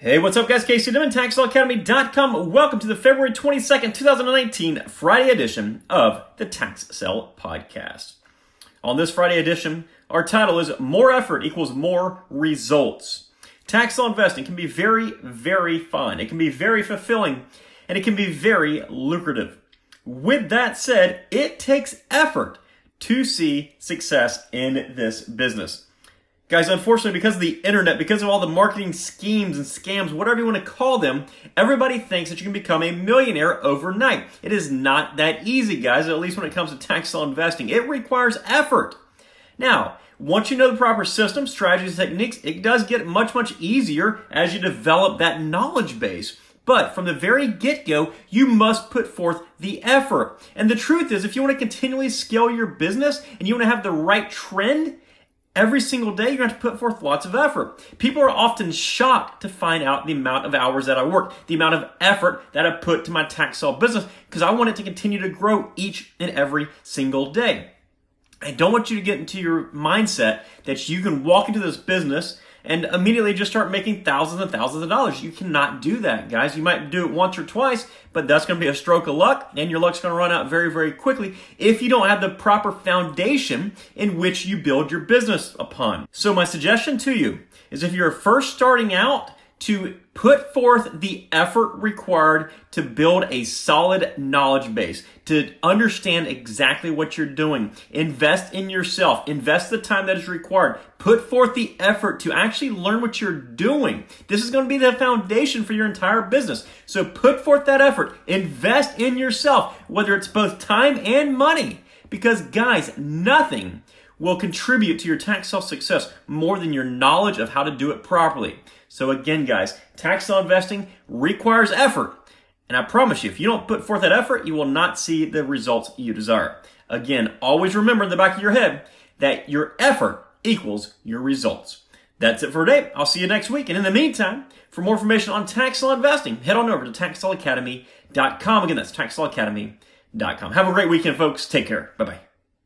Hey, what's up, guys? Casey Dimon, TaxSaleAcademy.com. Welcome to the February 22nd, 2019 Friday edition of the Tax Sale Podcast. On this Friday edition, our title is More Effort Equals More Results. Tax sale investing can be very, very fun. It can be very fulfilling, and it can be very lucrative. With that said, it takes effort to see success in this business. Guys, unfortunately, because of the internet, because of all the marketing schemes and scams, whatever you want to call them, everybody thinks that you can become a millionaire overnight. It is not that easy, guys, at least when it comes to tax sale investing. It requires effort. Now, once you know the proper systems, strategies, techniques, it does get much, much easier as you develop that knowledge base. But from the very get go, you must put forth the effort. And the truth is, if you want to continually scale your business and you want to have the right trend, every single day, you're going to have to put forth lots of effort. People are often shocked to find out the amount of hours that I work, the amount of effort that I put to my tax sale business, because I want it to continue to grow each and every single day. I don't want you to get into your mindset that you can walk into this business and immediately just start making thousands and thousands of dollars. You cannot do that, guys. You might do it once or twice, but that's going to be a stroke of luck, and your luck's going to run out very, very quickly if you don't have the proper foundation in which you build your business upon. So, my suggestion to you is if you're first starting out, to put forth the effort required to build a solid knowledge base, to understand exactly what you're doing. Invest in yourself. Invest the time that is required. Put forth the effort to actually learn what you're doing. This is going to be the foundation for your entire business. So put forth that effort. Invest in yourself, whether it's both time and money. Because guys, nothing will contribute to your tax sale success more than your knowledge of how to do it properly. So again, guys, tax sale investing requires effort. And I promise you, if you don't put forth that effort, you will not see the results you desire. Again, always remember in the back of your head that your effort equals your results. That's it for today. I'll see you next week. And in the meantime, for more information on tax sale investing, head on over to taxsaleacademy.com. Again, that's taxsaleacademy.com. Have a great weekend, folks. Take care. Bye bye.